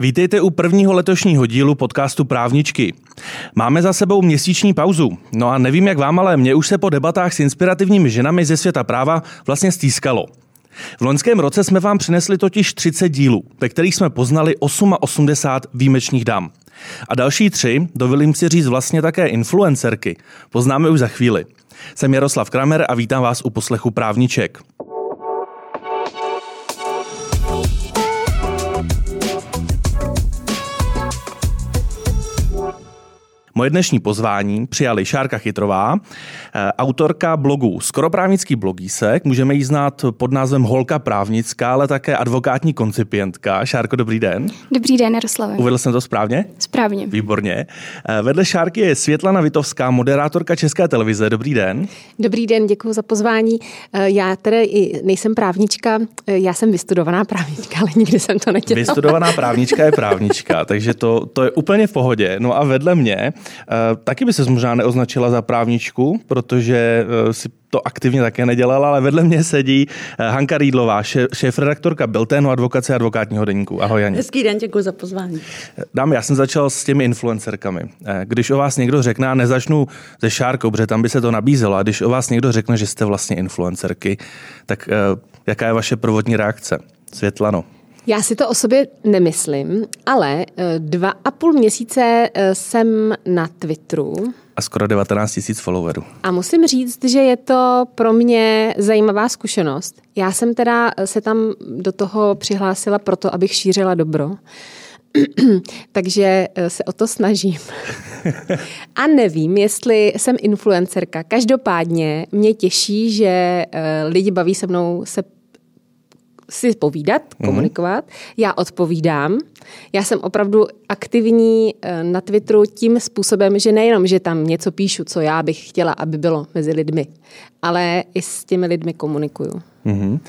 Vítejte u prvního letošního dílu podcastu Právničky. Máme za sebou měsíční pauzu. No a nevím jak vám, ale mě už se po debatách s inspirativními ženami ze světa práva vlastně stýskalo. V loňském roce jsme vám přinesli totiž 30 dílů, ve kterých jsme poznali 88 výjimečných dám. A další tři, dovolím si říct vlastně také influencerky, poznáme už za chvíli. Jsem Jaroslav Kramer a vítám vás u poslechu Právniček. Moje dnešní pozvání přijali Šárka Chytrová, eh, autorka blogu Skoroprávnický blogísek. Můžeme ji znát pod názvem Holka právnická, ale také advokátní koncipientka. Šárko, dobrý den. Dobrý den, Jaroslave. Uvedl jsem to správně? Správně. Výborně. Eh, vedle Šárky je Světlana Vitovská, moderátorka České televize. Dobrý den. Dobrý den, děkuji za pozvání. Eh, já tedy nejsem právnička, já jsem vystudovaná právnička, ale nikdy jsem to nedělala. Vystudovaná právnička je právnička, takže to, to je úplně v pohodě. No a vedle mě taky by se možná neoznačila za právničku, protože eh, si to aktivně také nedělala, ale vedle mě sedí eh, Hanka Rýdlová, šéf-redaktorka Bilténu advokace advokátního deníku. Ahoj, Janě. Hezký den, děkuji za pozvání. Dámy, já jsem začal s těmi influencerkami. Když o vás někdo řekne, a nezačnu ze Šárkou, protože tam by se to nabízelo, a když o vás někdo řekne, že jste vlastně influencerky, tak jaká je vaše prvotní reakce? Světlano. Já si to o sobě nemyslím, ale eh, dva a půl měsíce eh, jsem na Twitteru. A skoro 19 tisíc followerů. A musím říct, že je to pro mě zajímavá zkušenost. Já jsem teda eh, se tam do toho přihlásila proto, abych šířila dobro. Takže se o to snažím. A nevím, jestli jsem influencerka. Každopádně mě těší, že lidi baví se mnou se si povídat, mhm. komunikovat. Mm-hmm. Já odpovídám. Já jsem opravdu aktivní eh, na Twitteru tím způsobem, že nejenom, že tam něco píšu, co já bych chtěla, aby bylo mezi lidmi, ale i s těmi lidmi komunikuju. Mm-hmm.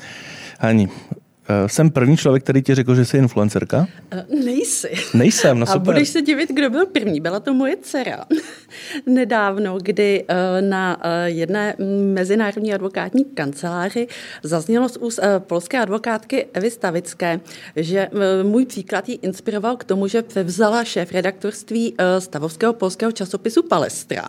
Hani, Eh, jsem první člověk, který ti řekl, že jsi influencerka? Uh, nejsi. Nejsem, no super. A budeš se divit, kdo byl první. Byla to moje dcera. Nedávno, kdy uh, na jedné mezinárodní advokátní kanceláři zaznělo z úst polské advokátky Evy Stavické, že můj příklad ji inspiroval k tomu, že převzala šéf redaktorství stavovského polského časopisu Palestra,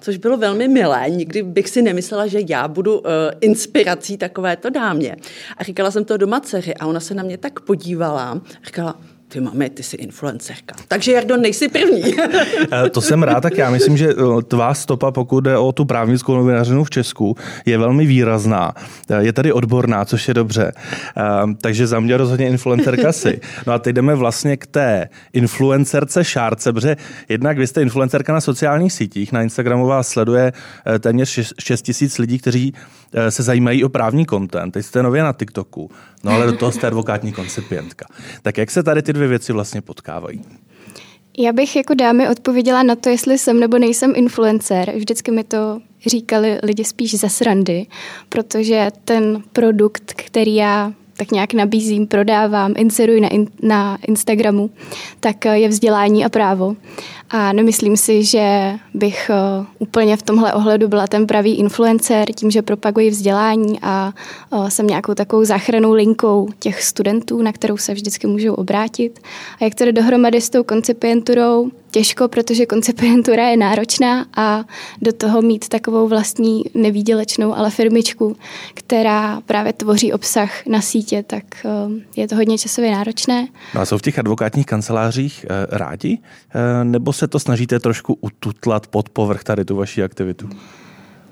což bylo velmi milé. Nikdy bych si nemyslela, že já budu inspirací takovéto dámě. A říkala jsem to doma dceři a ona se na mě tak podívala, říkala, ty máme, ty jsi influencerka. Takže Jardo, nejsi první. Eh, to jsem rád, tak já myslím, že eh, tvá stopa, pokud jde o tu právnickou novinařinu v Česku, je velmi výrazná. Eh, je tady odborná, což je dobře. Takže za mě rozhodně influencerka si. No a teď jdeme vlastně k té influencerce Šárce, protože jednak vy jste influencerka na sociálních sítích, na Instagramu vás sleduje téměř 6 tisíc lidí, kteří se zajímají o právní content. Teď jste nově na TikToku, no ale do toho jste advokátní koncipientka. Tak jak se tady ty dvě věci vlastně potkávají? Já bych jako dámy odpověděla na to, jestli jsem nebo nejsem influencer. Vždycky mi to říkali lidi spíš ze srandy, protože ten produkt, který já tak nějak nabízím, prodávám, inseruji na, in, na Instagramu, tak je vzdělání a právo. A nemyslím si, že bych eh, úplně v tomhle ohledu byla ten pravý influencer tím, že propaguji vzdělání a eh, jsem nějakou takovou záchranou linkou těch studentů, na kterou se vždycky můžou obrátit. A jak to jde dohromady s tou koncipienturou, těžko, protože koncipientura je náročná a do toho mít takovou vlastní nevýdělečnou, ale firmičku, která právě tvoří obsah na sítě, tak eh, je to hodně časově náročné. No a jsou v těch advokátních kancelářích rádi? Nebo se to snažíte trošku ututlat pod povrch tady tu vaši aktivitu?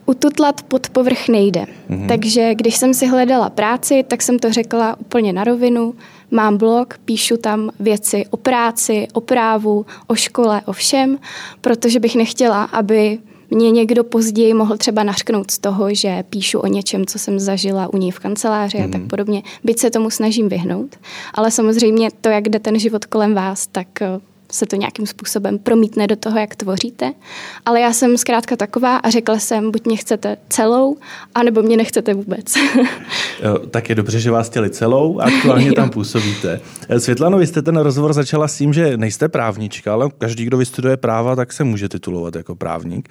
Ututlat pod povrch nejde. Mm-hmm. Takže když jsem si hledala práci, tak jsem to řekla úplně na rovinu. Mám blog, píšu tam věci o práci, o právu, o škole, o všem, protože bych nechtěla, aby mě někdo později mohl třeba nařknout z toho, že píšu o něčem, co jsem zažila u ní v kanceláři mm. a tak mhm. podobně. Byť se tomu snažím vyhnout. Ale samozřejmě to, jak jde ten život kolem vás, tak eh, se to nějakým způsobem promítne do toho, jak tvoříte. Ale já jsem zkrátka taková a řekla jsem, buď mě chcete celou, anebo mě nechcete vůbec. jo, tak je dobře, že vás chtěli celou a aktuálně tam působíte. Eh, Světlano, vy jste ten rozhovor začala s tím, že nejste právnička, ale každý, kdo vystuduje práva, tak se může titulovat jako právník.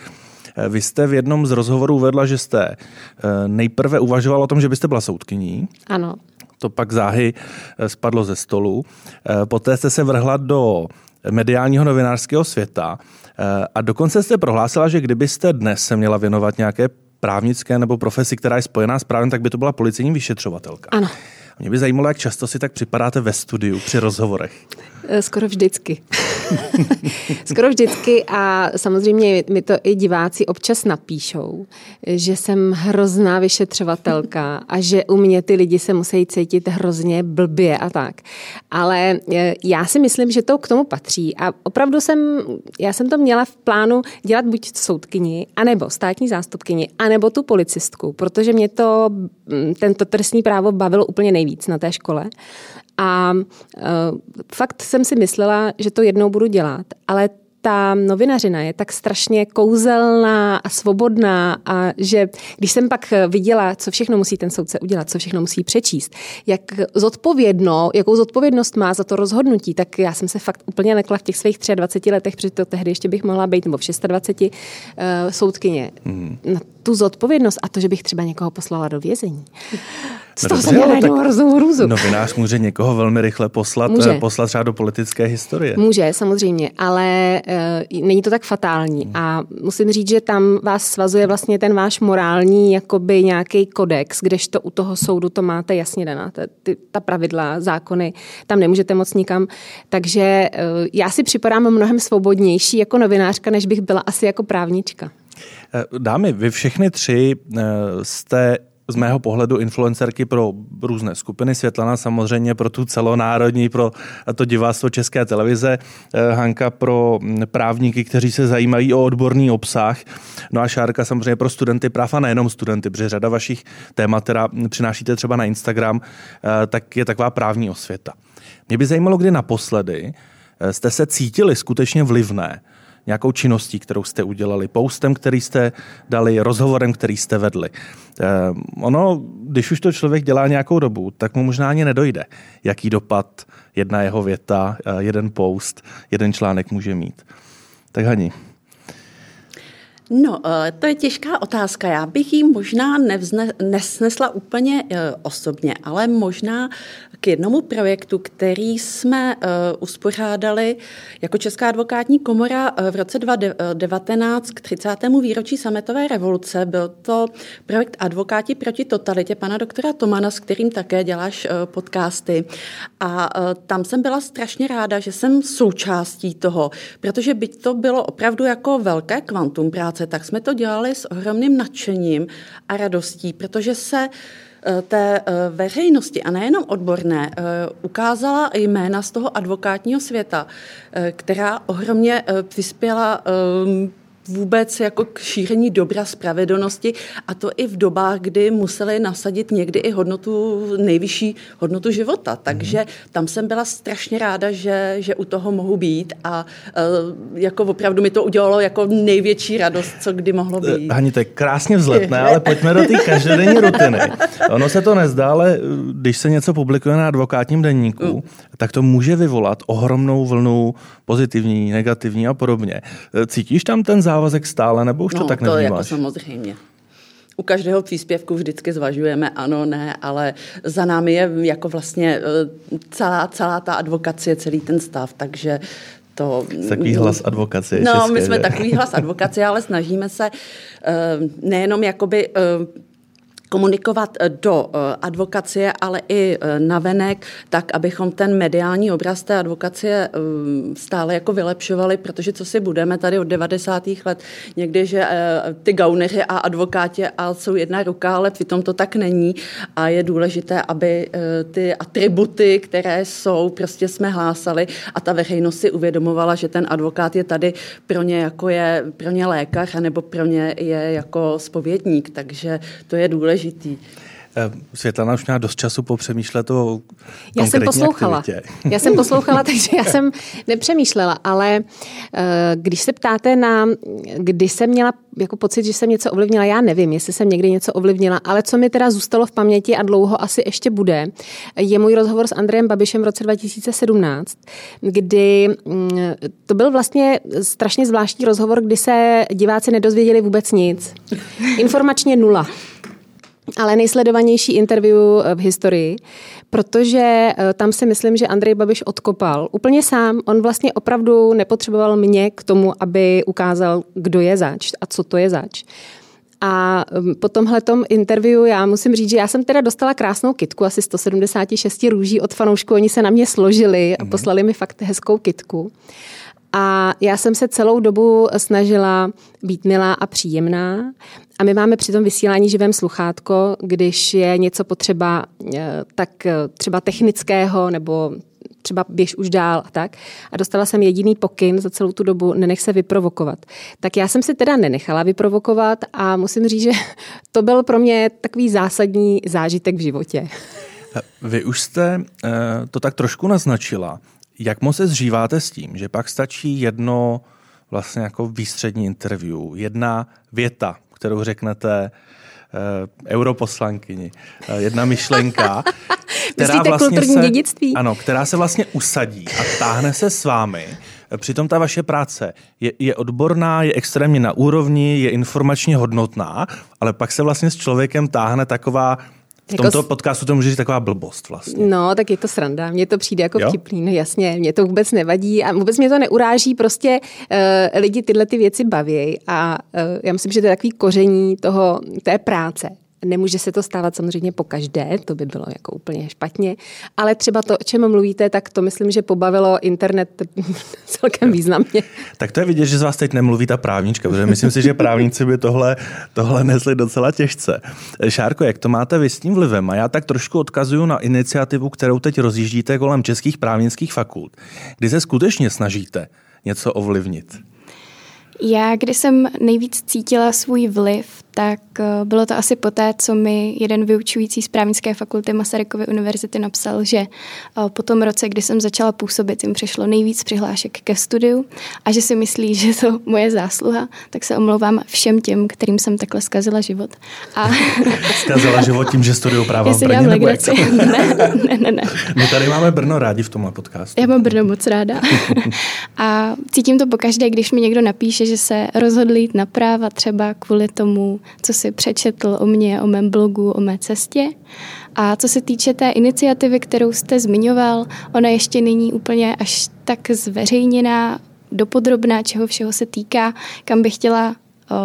Eh, vy jste v jednom z rozhovorů uvedla, že jste eh, nejprve uvažoval o tom, že byste byla soudkyní. Ano to pak záhy spadlo ze stolu. Poté jste se vrhla do mediálního novinářského světa a dokonce jste prohlásila, že kdybyste dnes se měla věnovat nějaké právnické nebo profesi, která je spojená s právem, tak by to byla policejní vyšetřovatelka. Ano. Mě by zajímalo, jak často si tak připadáte ve studiu při rozhovorech. Eh, skoro vždycky. Skoro vždycky a samozřejmě mi to i diváci občas napíšou, že jsem hrozná vyšetřovatelka a že u mě ty lidi se musí cítit hrozně blbě a tak. Ale eh, já si myslím, že to k tomu patří a opravdu jsem, já jsem to měla v plánu dělat buď soudkyni, anebo státní zástupkyni, anebo tu policistku, protože mě to, mm, tento trestní právo bavilo úplně nejvíc na té škole. A uh, fakt jsem si myslela, že to jednou budu dělat, ale ta novinařina je tak strašně kouzelná a svobodná a že když jsem pak viděla, co všechno musí ten soudce udělat, co všechno musí přečíst, jak zodpovědno, jakou zodpovědnost má za to rozhodnutí, tak já jsem se fakt úplně nekla v těch svých 23 letech, protože to tehdy ještě bych mohla být, nebo v 26 uh, soudkyně, mm. na tu zodpovědnost a to, že bych třeba někoho poslala do vězení. Z toho jsem měla hroznou hrůzu. Novinář může někoho velmi rychle poslat, může. Eh, poslat třeba do politické historie. Může, samozřejmě, ale není to tak fatální. Hmm. A musím říct, že tam vás svazuje vlastně ten váš morální jakoby nějaký kodex, kdežto u toho soudu to máte jasně daná. Ta, ty, ta pravidla, zákony, tam nemůžete moc nikam. Takže uh, já si připadám mnohem svobodnější jako novinářka, než bych byla asi jako právnička. Dámy, vy všechny tři jste z mého pohledu influencerky pro různé skupiny. Světlana samozřejmě pro tu celonárodní, pro to diváctvo České televize. Eh, Hanka pro právníky, kteří se zajímají o odborný obsah. No a Šárka samozřejmě pro studenty práv a nejenom studenty, protože řada vašich témat, která přinášíte třeba na Instagram, eh, tak je taková právní osvěta. Mě by zajímalo, kdy naposledy eh, jste se cítili skutečně vlivné nějakou činností, kterou jste udělali, postem, který jste dali, rozhovorem, který jste vedli. Eh, ono, když už to člověk dělá nějakou dobu, tak mu možná ani nedojde, jaký dopad jedna jeho věta, eh, jeden post, jeden článek může mít. Tak Hani. No, eh, to je těžká otázka. Já bych ji možná nevzne, nesnesla úplně osobně, ale možná k jednomu projektu, který jsme uh, uspořádali jako Česká advokátní komora uh, v roce 2019 k 30. výročí sametové revoluce. Byl to projekt Advokáti proti totalitě pana doktora Tomana, s kterým také děláš uh, podcasty. A uh, tam jsem byla strašně ráda, že jsem součástí toho, protože byť to bylo opravdu jako velké kvantum práce, tak jsme to dělali s ohromným nadšením a radostí, protože se Eh, té eh, veřejnosti a nejenom odborné eh, ukázala jména z toho advokátního světa, která ohromně přispěla vůbec jako k šíření dobra spravedlnosti a to i v dobách, kdy museli nasadit někdy i hodnotu, nejvyšší hodnotu života. Takže mm. tam jsem byla strašně ráda, že, že u toho mohu být a uh, jako opravdu mi to udělalo jako největší radost, co kdy mohlo být. Hani, to je krásně vzletné, ale pojďme do té každodenní rutiny. Ono se to nezdá, ale když se něco publikuje na advokátním denníku, mm. tak to může vyvolat ohromnou vlnu pozitivní, negativní a podobně. Cítíš tam ten závazek stále, nebo už to no, tak nevnímáš? to jako samozřejmě. U každého příspěvku vždycky zvažujeme ano, ne, ale za námi je jako vlastně eh, celá, celá ta advokacie, celý ten stav, takže to... Takový hlas advokacie. No, české, my jsme že? takový hlas advokacie, ale snažíme se eh, nejenom jakoby eh, komunikovat eh, do eh, advokacie, ale i eh, navenek, tak, abychom ten mediální obraz té advokacie stále jako vylepšovali, protože co si budeme tady od 90. let někdy, že ty gauneři a advokáti a jsou jedna ruka, ale přitom to tak není a je důležité, aby ty atributy, které jsou, prostě jsme hlásali a ta veřejnost si uvědomovala, že ten advokát je tady pro ně jako je pro ně lékař, nebo pro ně je jako spovědník, takže to je důležité důležitý. Eh, Světlana už měla dost času popřemýšlet o Já jsem poslouchala. Aktivitě. Já jsem poslouchala, takže já jsem nepřemýšlela, ale eh, když se ptáte na, kdy jsem měla jako pocit, že jsem něco ovlivnila, já nevím, jestli jsem někdy něco ovlivnila, ale co mi teda zůstalo v paměti a dlouho asi ještě bude, je můj rozhovor s Andrejem Babišem v roce 2017, kdy mm, to byl vlastně strašně zvláštní rozhovor, kdy se diváci nedozvěděli vůbec nic. Informačně nula. Ale nejsledovanější interview v historii, protože tam si myslím, že Andrej Babiš odkopal úplně sám. On vlastně opravdu nepotřeboval mě k tomu, aby ukázal, kdo je zač a co to je zač. A um, po tomhle interview já musím říct, že já jsem teda dostala krásnou kitku, asi 176 růží od fanoušků, oni se na mě složili a mhm. poslali mi fakt hezkou kitku. A já jsem se celou dobu snažila být milá a příjemná. A my máme při tom vysílání živém sluchátko, když je něco potřeba eh, tak eh, třeba technického nebo třeba běž už dál a tak. A dostala jsem jediný pokyn za celou tu dobu, nenech se vyprovokovat. Tak já jsem se teda nenechala vyprovokovat a musím říct, že to byl pro mě takový zásadní zážitek v životě. Vy už jste uh, to tak trošku naznačila. Jak moc se zříváte s tím, že pak stačí jedno vlastně jako výstřední interview, jedna věta, kterou řeknete uh, europoslankyni, uh, jedna myšlenka, která Myslíte vlastně kulturní se, dědictví? Ano, která se vlastně usadí a táhne se s vámi. Přitom ta vaše práce je, je odborná, je extrémně na úrovni, je informačně hodnotná, ale pak se vlastně s člověkem táhne taková v jako tomto podcastu to může říct taková blbost vlastně. No, tak je to sranda. Mně to přijde jako jo? vtipný, no jasně, mě to vůbec nevadí a vůbec mě to neuráží, prostě uh, lidi tyhle ty věci baví a uh, já myslím, že to je takový koření toho, té práce. Nemůže se to stávat samozřejmě po každé, to by bylo jako úplně špatně, ale třeba to, o čem mluvíte, tak to myslím, že pobavilo internet celkem významně. Tak to je vidět, že z vás teď nemluví ta právnička, protože myslím si, že právníci by tohle, tohle nesli docela těžce. Šárko, jak to máte vy s tím vlivem? A já tak trošku odkazuju na iniciativu, kterou teď rozjíždíte kolem českých právnických fakult, kdy se skutečně snažíte něco ovlivnit. Já, když jsem nejvíc cítila svůj vliv, tak eh, bylo to asi poté, co mi jeden vyučující z právnické fakulty Masarykovy univerzity napsal, že eh, po tom roce, kdy jsem začala působit, jim přišlo nejvíc přihlášek ke studiu a že si myslí, že to moje zásluha, tak se omlouvám všem těm, kterým jsem takhle zkazila život. A... zkazila život tím, že studiu práva v Brně, nebo jak ne, ne, ne, ne. My tady máme Brno rádi v tomhle podcastu. Já mám Brno moc ráda. a cítím to pokaždé, když mi někdo napíše, že se rozhodl jít na práva třeba kvůli tomu, co si přečetl o mě, o mém blogu, o mé cestě. A co se týče té iniciativy, kterou jste zmiňoval, ona ještě není úplně až tak zveřejněná, dopodrobná, čeho všeho se týká, kam bych chtěla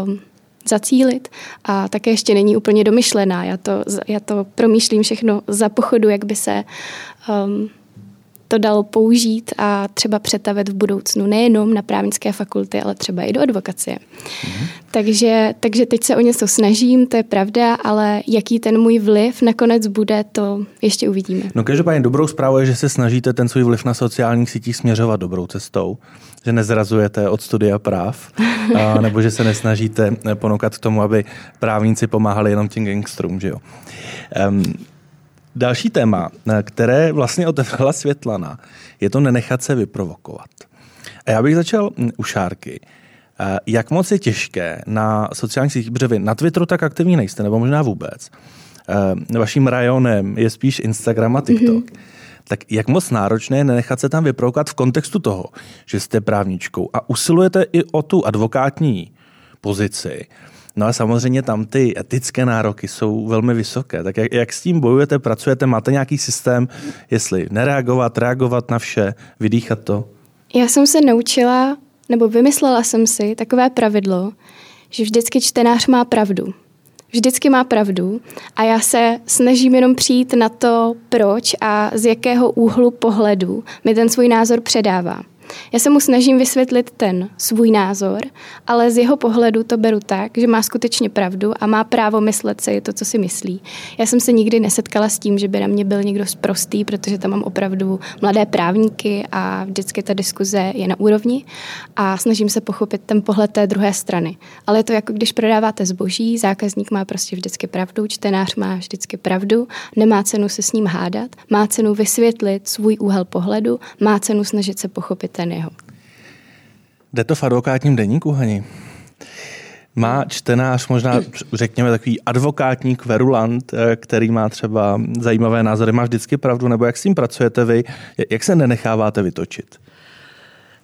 um, zacílit a také ještě není úplně domyšlená. Já to, já to promýšlím všechno za pochodu, jak by se um, to dalo použít a třeba přetavit v budoucnu nejenom na právnické fakulty, ale třeba i do advokacie. Mm-hmm. Takže, takže teď se o něco snažím, to je pravda, ale jaký ten můj vliv nakonec bude, to ještě uvidíme. No každopádně dobrou zprávou je, že se snažíte ten svůj vliv na sociálních sítích směřovat dobrou cestou, že nezrazujete od studia práv, a, nebo že se nesnažíte ponoukat k tomu, aby právníci pomáhali jenom těm gangstrům, že jo. Um, Další téma, které vlastně otevřela Světlana, je to nenechat se vyprovokovat. A já bych začal hm, u Šárky. Jak moc je těžké na sociálních sítích, protože vy na Twitteru tak aktivní nejste, nebo možná vůbec. Vaším rajonem je spíš Instagram a TikTok. Mm-hmm. Tak jak moc náročné je nenechat se tam vyprovokovat v kontextu toho, že jste právničkou a usilujete i o tu advokátní pozici, No a samozřejmě tam ty etické nároky jsou velmi vysoké. Tak jak, jak s tím bojujete, pracujete, máte nějaký systém, jestli nereagovat, reagovat na vše, vydýchat to? Já jsem se naučila, nebo vymyslela jsem si takové pravidlo, že vždycky čtenář má pravdu. Vždycky má pravdu a já se snažím jenom přijít na to, proč a z jakého úhlu pohledu mi ten svůj názor předává. Já se mu snažím vysvětlit ten svůj názor, ale z jeho pohledu to beru tak, že má skutečně pravdu a má právo myslet si to, co si myslí. Já jsem se nikdy nesetkala s tím, že by na mě byl někdo sprostý, protože tam mám opravdu mladé právníky a vždycky ta diskuze je na úrovni a snažím se pochopit ten pohled té druhé strany. Ale je to jako když prodáváte zboží, zákazník má prostě vždycky pravdu, čtenář má vždycky pravdu, nemá cenu se s ním hádat, má cenu vysvětlit svůj úhel pohledu, má cenu snažit se pochopit ten jeho. Jde to v advokátním deníku, Hani? Má čtenář možná, řekněme, takový advokátní kverulant, eh, který má třeba zajímavé názory, má vždycky pravdu, nebo jak s tím pracujete vy, jak se nenecháváte vytočit?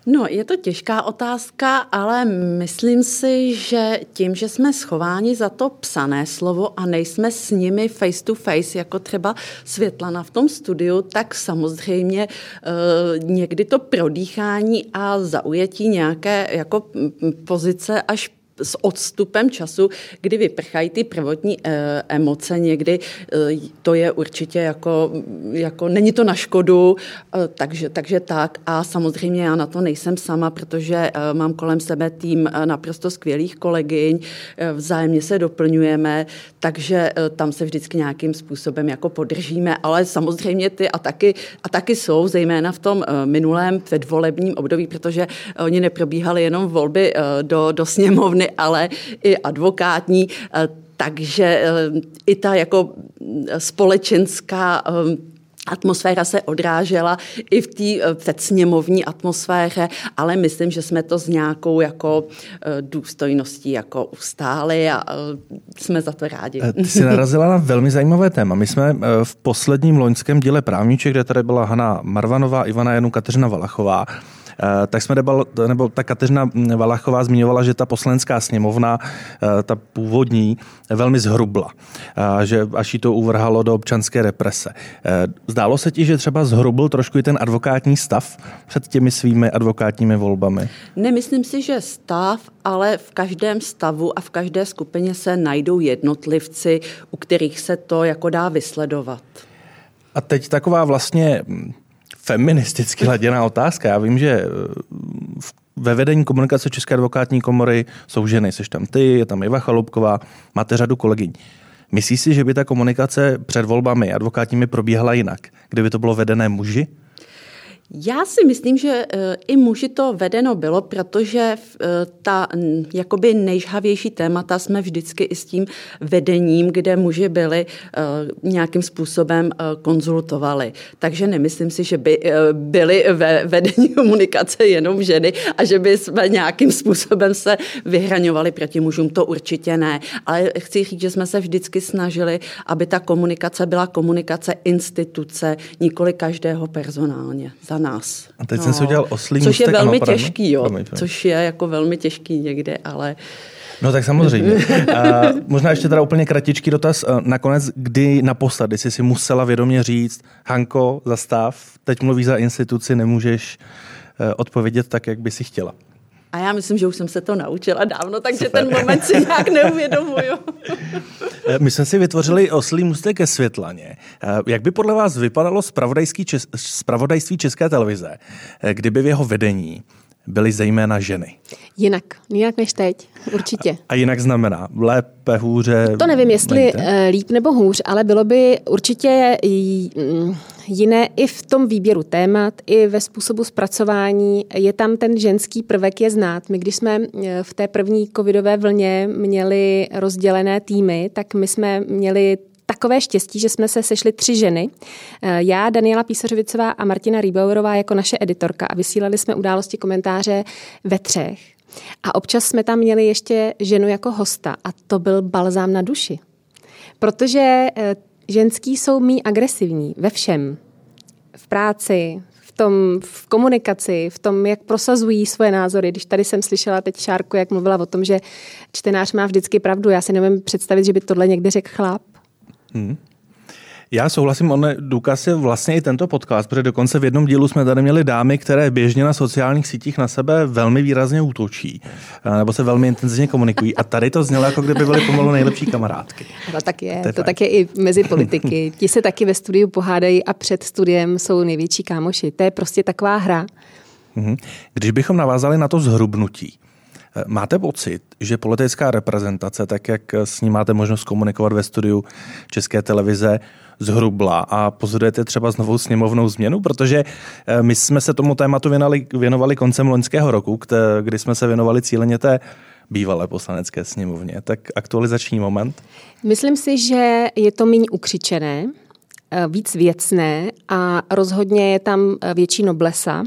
No, je to těžká otázka, ale myslím si, že tím, že jsme schováni za to psané slovo a nejsme s nimi face to face, jako třeba Světlana v tom studiu, tak samozřejmě uh, někdy to prodýchání a zaujetí nějaké jako pozice až s odstupem času, kdy vyprchají ty prvotní e, emoce někdy, e, to je určitě jako, jako není to na škodu, e, takže, takže tak. A samozřejmě já na to nejsem sama, protože mám kolem sebe tým naprosto skvělých kolegyň, e, vzájemně se doplňujeme, takže tam se vždycky nějakým způsobem jako podržíme, ale samozřejmě ty ataky, ataky jsou, zejména v tom minulém předvolebním období, protože oni neprobíhali jenom volby do, do sněmovny, strany, ale i advokátní, eh, takže eh, i ta jako společenská eh, atmosféra se odrážela i v té předsněmovní atmosféře, ale myslím, že jsme to s nějakou jako důstojností jako ustáli a jsme za to rádi. Ty jsi narazila na velmi zajímavé téma. My jsme v posledním loňském díle Právníček, kde tady byla Hana Marvanová, Ivana Janu, Kateřina Valachová, tak jsme debal, nebo ta Kateřina Valachová zmiňovala, že ta poslanecká sněmovna, eh, ta původní, velmi zhrubla, že až jí to uvrhalo do občanské represe. Eh, zdálo se ti, že třeba zhrubl trošku i ten advokátní stav před těmi svými advokátními volbami? Nemyslím si, že stav, ale v každém stavu a v každé skupině se najdou jednotlivci, u kterých se to jako dá vysledovat. A teď taková vlastně hm, feministicky laděná otázka. Já vím, že eh, ve vedení komunikace České advokátní komory jsou ženy. Jsi tam ty, je tam Iva Chalupková, máte řadu kolegyň. Myslíš si, že by ta komunikace před volbami advokátními probíhala jinak, kdyby to bylo vedené muži? Já si myslím, že eh, i muži to vedeno bylo, protože eh, ta jakoby nejžhavější témata jsme vždycky i s tím vedením, kde muži byli eh, nějakým způsobem konzultovali. Takže nemyslím si, že by byly ve vedení komunikace jenom ženy a že by jsme nějakým způsobem se vyhraňovali proti mužům. To určitě ne. Ale chci říct, že jsme se vždycky snažili, aby ta komunikace byla komunikace instituce, nikoli každého personálně. Za nás. A teď no, jsem si udělal oslý Což je velmi ano, těžký, jo. Promiň, promiň. Což je jako velmi těžký někde, ale... No tak samozřejmě. A možná ještě teda úplně kratičký dotaz. Nakonec, kdy naposledy jsi si musela vědomě říct, Hanko, zastav, teď mluvíš za instituci, nemůžeš eh, odpovědět tak, jak by si chtěla. A já myslím, že už jsem se to naučila dávno, takže Super. ten moment si nějak neuvědomuju. Eh, my jsme si vytvořili oslý můstek ke Světlaně. Eh, jak by podle vás vypadalo spravodajství České televize, eh, kdyby v jeho vedení byly zejména ženy. Jinak, jinak než teď, určitě. A, jinak znamená lépe, hůře? To nevím, jestli nejte? líp nebo hůř, ale bylo by určitě jiné i v tom výběru témat, i ve způsobu zpracování. Je tam ten ženský prvek je znát. My, když jsme v té první covidové vlně měli rozdělené týmy, tak my jsme měli takové štěstí, že jsme se sešli tři ženy. Eh, já, Daniela Písařovicová a Martina Rýbauerová jako naše editorka a vysílali jsme události komentáře ve třech. A občas jsme tam měli ještě ženu jako hosta a to byl balzám na duši. Protože eh, ženský jsou mý agresivní ve všem. V práci, v tom, v komunikaci, v tom, jak prosazují svoje názory. Když tady jsem slyšela teď Šárku, jak mluvila o tom, že čtenář má vždycky pravdu. Já si nevím představit, že by tohle někdy řekl chlap. Hmm. Já souhlasím, on důkaz je vlastně i tento podcast, protože dokonce v jednom dílu jsme tady měli dámy, které běžně na sociálních sítích na sebe velmi výrazně útočí, nebo se velmi intenzivně komunikují. A tady to znělo, jako kdyby byly pomalu nejlepší kamarádky. To tak je, to, to tak je i mezi politiky. Ti se taky ve studiu pohádají a před studiem jsou největší kámoši. To je prostě taková hra. Mhm. Když bychom navázali na to zhrubnutí, Máte pocit, že politická reprezentace, tak jak s ní máte možnost komunikovat ve studiu České televize, zhrubla a pozorujete třeba s novou sněmovnou změnu? Protože eh, my jsme se tomu tématu věnovali, věnovali koncem loňského roku, kdy jsme se věnovali cíleně té bývalé poslanecké sněmovně. Tak aktualizační moment? Myslím si, že je to méně ukřičené, eh, víc věcné a rozhodně je tam eh, větší noblesa.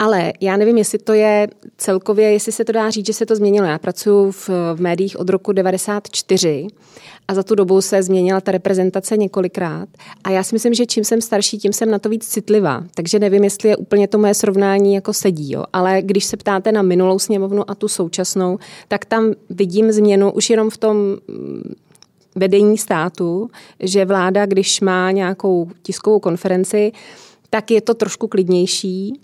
Ale já nevím, jestli to je celkově, jestli se to dá říct, že se to změnilo. Já pracuji v, v médiích od roku 94 a za tu dobu se změnila ta reprezentace několikrát. A já si myslím, že čím jsem starší, tím jsem na to víc citlivá. Takže nevím, jestli je úplně to moje srovnání jako sedí. Jo. Ale když se ptáte na minulou sněmovnu a tu současnou, tak tam vidím změnu už jenom v tom mm, vedení státu, že vláda, když má nějakou tiskovou konferenci, tak je to trošku klidnější.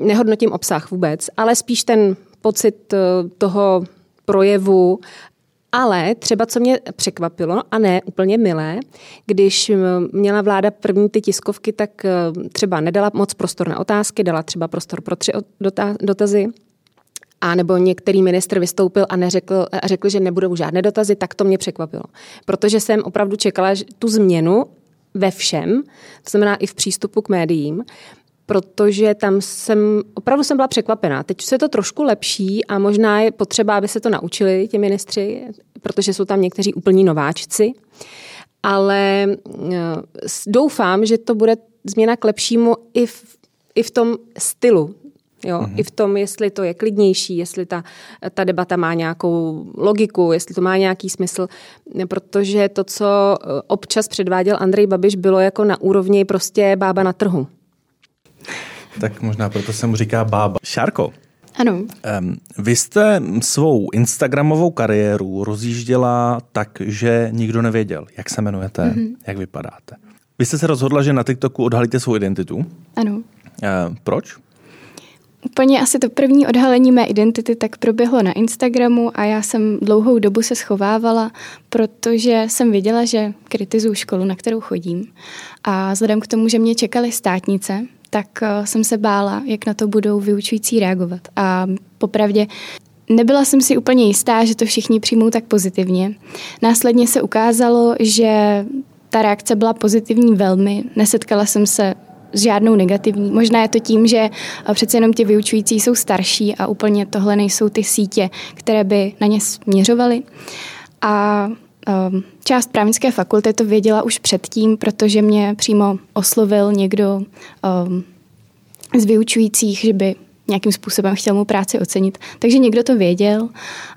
Nehodnotím obsah vůbec, ale spíš ten pocit eh, toho projevu ale třeba, co mě překvapilo, a ne úplně milé, když měla vláda první ty tiskovky, tak eh, třeba nedala moc prostor na otázky, dala třeba prostor pro tři dotazy, a nebo některý ministr vystoupil a neřekl, a řekl, že nebudou žádné dotazy, tak to mě překvapilo. Protože jsem opravdu čekala tu změnu ve všem, to znamená i v přístupu k médiím, protože tam jsem, opravdu jsem byla překvapená. Teď se to trošku lepší a možná je potřeba, aby se to naučili ti ministři, protože jsou tam někteří úplní nováčci. Ale eh, doufám, že to bude změna k lepšímu i v, i v tom stylu Jo, mm-hmm. I v tom, jestli to je klidnější, jestli ta, ta debata má nějakou logiku, jestli to má nějaký smysl, protože to, co eh, občas předváděl Andrej Babiš, bylo jako na úrovni prostě bába na trhu. Tak možná proto se mu říká bába. Šárko, ano. Um, vy jste svou Instagramovou kariéru rozjížděla tak, že nikdo nevěděl, jak se jmenujete, mm-hmm. jak vypadáte. Vy jste se rozhodla, že na TikToku odhalíte svou identitu. Ano. Uh, proč? Úplně asi to první odhalení mé identity tak proběhlo na Instagramu a já jsem dlouhou dobu se schovávala, protože jsem viděla, že kritizuju školu, na kterou chodím. A vzhledem k tomu, že mě čekaly státnice, tak eh, jsem se bála, jak na to budou vyučující reagovat. A popravdě Nebyla jsem si úplně jistá, že to všichni přijmou tak pozitivně. Následně se ukázalo, že ta reakce byla pozitivní velmi. Nesetkala jsem se s žádnou negativní. Možná je to tím, že eh, přece jenom ti vyučující jsou starší a úplně tohle nejsou ty sítě, které by na ně směřovaly. A část právnické fakulty to věděla už předtím, protože mě přímo oslovil někdo um, z vyučujících, že by nějakým způsobem chtěl mu práci ocenit. Takže někdo to věděl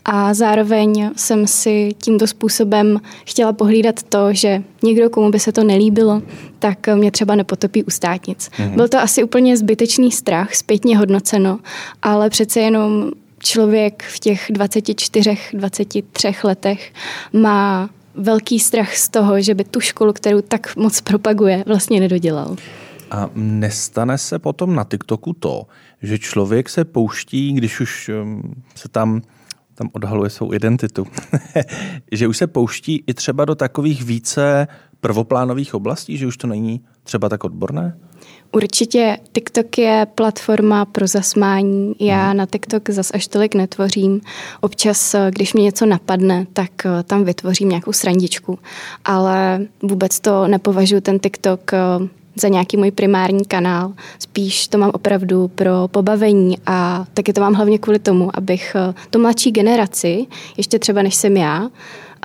a zároveň jsem si tímto způsobem chtěla pohlídat to, že někdo, komu by se to nelíbilo, tak mě třeba nepotopí u státnic. Mm-hmm. Byl to asi úplně zbytečný strach, zpětně hodnoceno, ale přece jenom člověk v těch 24, 23 letech má velký strach z toho, že by tu školu, kterou tak moc propaguje, vlastně nedodělal. A nestane se potom na TikToku to, že člověk se pouští, když už um, se tam tam odhaluje svou identitu, že už se pouští i třeba do takových více prvoplánových oblastí, že už to není třeba tak odborné? Určitě TikTok je platforma pro zasmání. Já hmm. na TikTok zas až tolik netvořím. Občas, když mě něco napadne, tak eh, tam vytvořím nějakou srandičku. Ale vůbec to nepovažuji ten TikTok eh, za nějaký můj primární kanál. Spíš to mám opravdu pro pobavení a taky to mám hlavně kvůli tomu, abych eh, tu mladší generaci, ještě třeba než jsem já,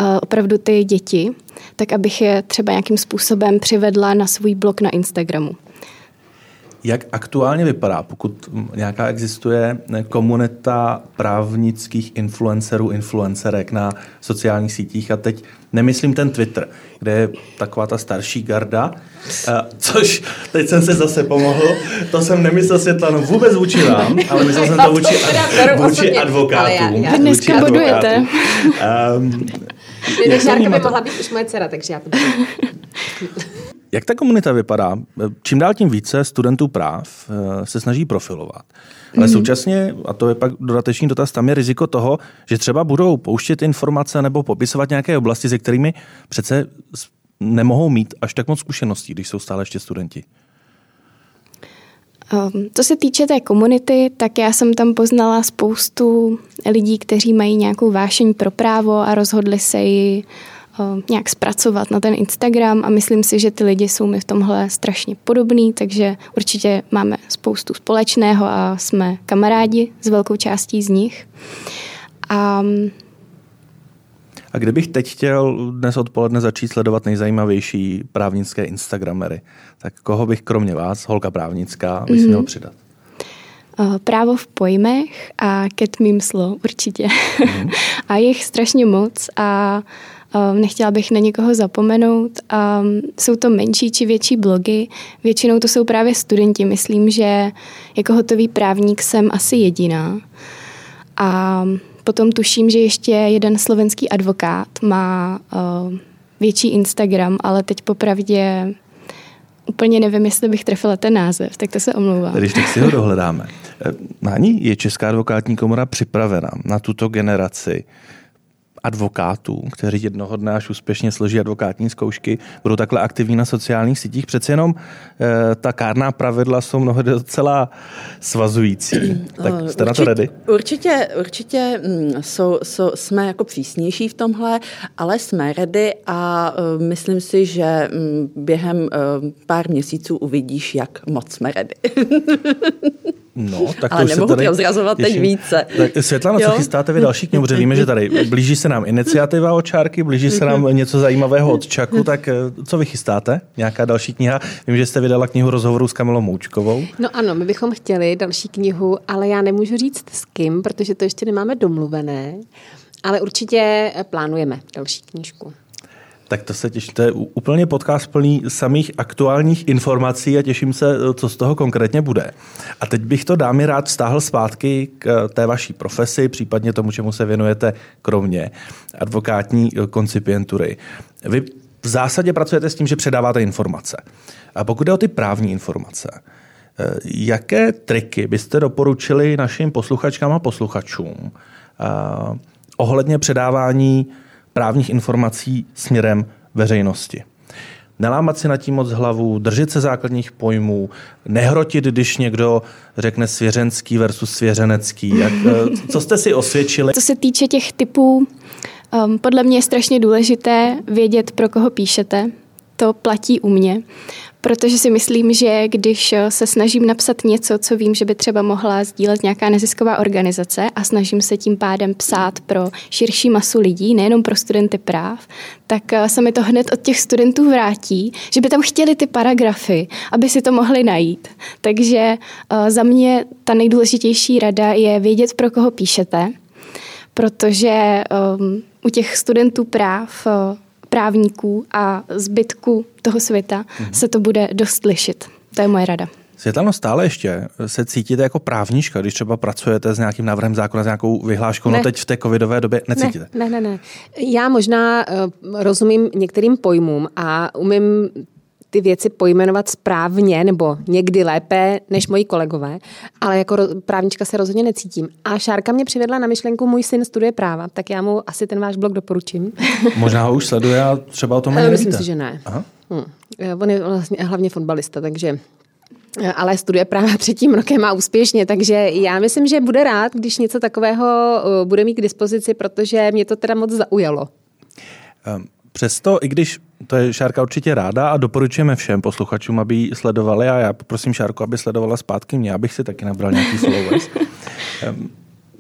eh, opravdu ty děti, tak abych je třeba nějakým způsobem přivedla na svůj blog na Instagramu. Jak aktuálně vypadá, pokud nějaká existuje komunita právnických influencerů, influencerek na sociálních sítích a teď nemyslím ten Twitter, kde je taková ta starší garda, což teď jsem se zase pomohl, to jsem nemyslel Světlanu vůbec vůči vám, ale myslel jsem to vůči, vůči advokátům. Vy dneska bodujete. Um, by mohla být už moje dcera, takže já to Jak ta komunita vypadá? Čím dál tím více studentů práv eh, se snaží profilovat. Ale mm. současně, a to je pak dodatečný dotaz, tam je riziko toho, že třeba budou pouštět informace nebo popisovat nějaké oblasti, se kterými přece nemohou mít až tak moc zkušeností, když jsou stále ještě studenti. Um, co se týče té komunity, tak já jsem tam poznala spoustu lidí, kteří mají nějakou vášeň pro právo a rozhodli se ji nějak zpracovat na ten Instagram a myslím si, že ty lidi jsou mi v tomhle strašně podobný, takže určitě máme spoustu společného a jsme kamarádi s velkou částí z nich. A a kdybych teď chtěl dnes odpoledne začít sledovat nejzajímavější právnické Instagramery, tak koho bych kromě vás, holka právnická, bys mm-hmm. měl přidat? Uh, právo v pojmech a ke tmým slov určitě. Mm. a je jich strašně moc a nechtěla bych na někoho zapomenout. Um, jsou to menší či větší blogy, většinou to jsou právě studenti. Myslím, že jako hotový právník jsem asi jediná. A potom tuším, že ještě jeden slovenský advokát má větší Instagram, ale teď popravdě úplně nevím, jestli bych trefila ten název, tak to se omlouvám. Když tak si ho dohledáme. Nání je Česká advokátní komora připravena na tuto generaci advokátů, kteří jednoho dne, až úspěšně složí advokátní zkoušky, budou takhle aktivní na sociálních sítích. Přece jenom e, ta kárná pravidla jsou mnohdy docela svazující. Tak eh, jste určitě, na to ready? Určitě, určitě mm, jsou, jsou, jsme jako přísnější v tomhle, ale jsme ready a uh, myslím si, že um, během uh, pár měsíců uvidíš, jak moc jsme ready. No, tak Ale nemohu tady prozrazovat teď více. Tak Světlana, jo? co chystáte vy další knihu? Protože víme, že tady blíží se nám iniciativa od Čárky, blíží se nám něco zajímavého od Čaku, tak eh, co vy chystáte? Nějaká další kniha? Vím, že jste vydala knihu rozhovoru s Kamilou Moučkovou. No ano, my bychom chtěli další knihu, ale já nemůžu říct s kým, protože to ještě nemáme domluvené, ale určitě plánujeme další knížku. Tak to se těším. To je úplně podcast plný samých aktuálních informací a těším se, co z toho konkrétně bude. A teď bych to dámy rád stáhl zpátky k té vaší profesi, případně tomu, čemu se věnujete kromě advokátní koncipientury. Vy v zásadě pracujete s tím, že předáváte informace. A pokud je o ty právní informace, jaké triky byste doporučili našim posluchačkám a posluchačům ohledně předávání právních informací směrem veřejnosti. Nelámat si na tím moc hlavu, držet se základních pojmů, nehrotit, když někdo řekne svěřenský versus svěřenecký. Jak, eh, co jste si osvědčili? Co se týče těch typů, um, podle mě je strašně důležité vědět, pro koho píšete. To platí u mě protože si myslím, že když eh, se snažím napsat něco, co vím, že by třeba mohla sdílet nějaká nezisková organizace a snažím se tím pádem psát pro širší masu lidí, nejenom pro studenty práv, tak eh, se mi to hned od těch studentů vrátí, že by tam chtěli ty paragrafy, aby si to mohli najít. Takže eh, za mě ta nejdůležitější rada je vědět, pro koho píšete, protože um, u těch studentů práv právníků a zbytku toho světa mm-hmm. se to bude dost lišit. To je moje rada. Světlano, stále ještě se cítíte jako právnička, když třeba pracujete s nějakým návrhem zákona, s nějakou vyhláškou, no ne. no teď v té covidové době necítíte? Ne, ne, ne. ne. Já možná uh, rozumím některým pojmům a umím ty věci pojmenovat správně nebo někdy lépe než moji kolegové, ale jako právnička se rozhodně necítím. A Šárka mě přivedla na myšlenku, můj syn studuje práva, tak já mu asi ten váš blog doporučím. Možná ho už sleduje a třeba o tom ani Myslím si, že ne. Aha. Hm. On je vlastně hlavně fotbalista, takže ale studuje právě třetím rokem a úspěšně, takže já myslím, že bude rád, když něco takového uh, bude mít k dispozici, protože mě to teda moc zaujalo. Um. Přesto, i když to je Šárka určitě ráda a doporučujeme všem posluchačům, aby ji sledovali a já poprosím Šárku, aby sledovala zpátky mě, abych si taky nabral nějaký followers. um,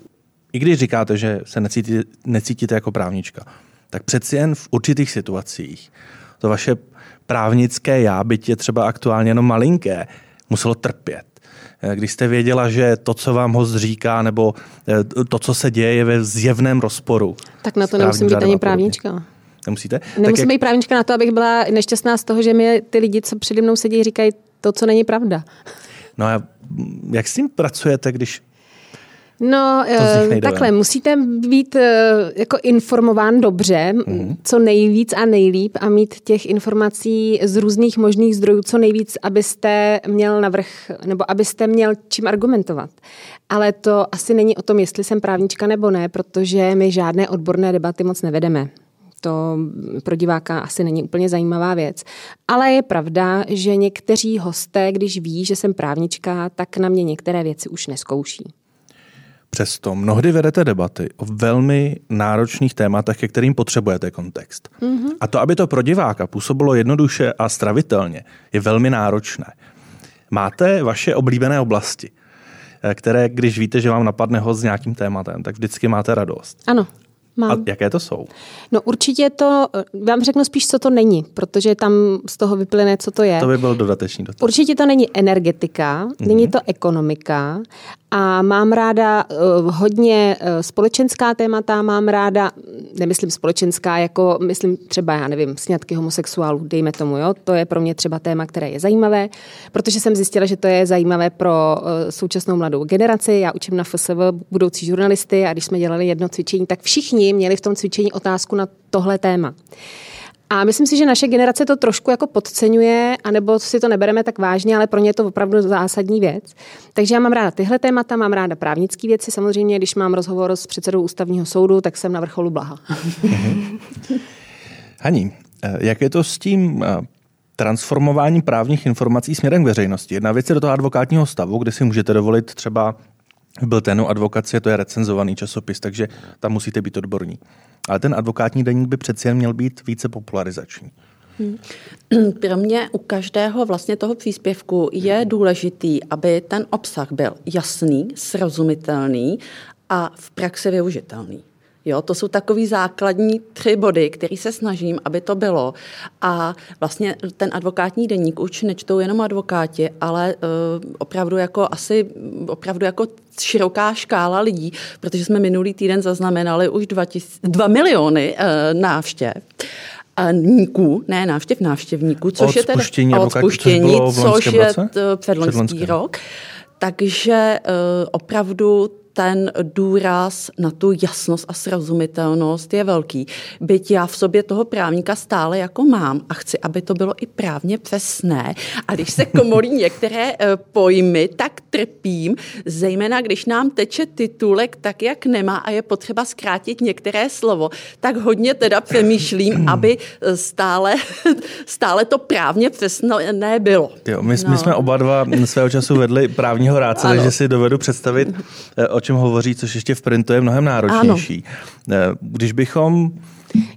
I když říkáte, že se necítíte, necítíte jako právnička, tak přeci jen v určitých situacích to vaše právnické já, byť je třeba aktuálně jenom malinké, muselo trpět. Eh, když jste věděla, že to, co vám host říká, nebo eh, to, co se děje, je ve zjevném rozporu. Tak na to nemusím být ani právnička. Nemusíte? Nemusím jak... být právnička na to, abych byla nešťastná z toho, že mi ty lidi, co přede mnou sedí, říkají to, co není pravda. No a jak s tím pracujete, když No, uh, takhle, musíte být uh, jako informován dobře, mm-hmm. co nejvíc a nejlíp a mít těch informací z různých možných zdrojů co nejvíc, abyste měl navrh, nebo abyste měl čím argumentovat. Ale to asi není o tom, jestli jsem právnička nebo ne, protože my žádné odborné debaty moc nevedeme to pro diváka asi není úplně zajímavá věc. Ale je pravda, že někteří hosté, když ví, že jsem právnička, tak na mě některé věci už neskouší. Přesto mnohdy vedete debaty o velmi náročných tématech, ke kterým potřebujete kontext. Mm-hmm. A to, aby to pro diváka působilo jednoduše a stravitelně, je velmi náročné. Máte vaše oblíbené oblasti, eh, které, když víte, že vám napadne host s nějakým tématem, tak vždycky máte radost. Ano. Mám. A jaké to jsou? No určitě to, vám řeknu spíš, co to není, protože tam z toho vyplyne, co to je. To by byl dodatečný dotaz. Určitě to není energetika, mm-hmm. není to ekonomika A mám ráda uh, hodně uh, společenská témata, mám ráda, nemyslím společenská, jako myslím třeba, já nevím, sňatky homosexuálů, dejme tomu, jo, to je pro mě třeba téma, které je zajímavé, protože jsem zjistila, že to je zajímavé pro uh, současnou mladou generaci. Já učím na FSV budoucí žurnalisty a když jsme dělali jedno cvičení, tak všichni měli v tom cvičení otázku na tohle téma. A myslím si, že naše generace to trošku jako podceňuje, anebo si to nebereme tak vážně, ale pro ně je to opravdu zásadní věc. Takže já mám ráda tyhle témata, mám ráda právnické věci. Samozřejmě, když mám rozhovor s předsedou ústavního soudu, tak jsem na vrcholu blaha. Haní, jak je to s tím eh, transformováním právních informací směrem k veřejnosti? Jedna věc je do toho advokátního stavu, kde si můžete dovolit třeba byl ten advokacie, to je recenzovaný časopis, takže tam musíte být odborní. Ale ten advokátní deník by přeci jen měl být více popularizační. Hmm. Pro mě u každého vlastně toho příspěvku je důležitý, aby ten obsah byl jasný, srozumitelný a v praxi využitelný. Jo, to jsou takový základní tři body, který se snažím, aby to bylo. A vlastně ten advokátní deník už nečtou jenom advokáti, ale uh, opravdu jako asi opravdu jako široká škála lidí, protože jsme minulý týden zaznamenali už 2, tis, 2 miliony uh, návštěv níků, ne návštěv návštěvníků, což od je teda od spuštění, což, což je předloňský rok. Takže uh, opravdu ten důraz na tu jasnost a srozumitelnost je velký. Byť já v sobě toho právníka stále jako mám a chci, aby to bylo i právně přesné. A když se komolí některé eh, pojmy, tak trpím, zejména když nám teče titulek tak, jak nemá a je potřeba zkrátit některé slovo, tak hodně teda přemýšlím, aby eh, stále, stále to právně přesné bylo. Jo, my, no. my jsme oba dva svého času vedli právního rádce, takže si dovedu představit, eh, o čem hovoří, což ještě v printu je mnohem náročnější. Ano. Eh, když bychom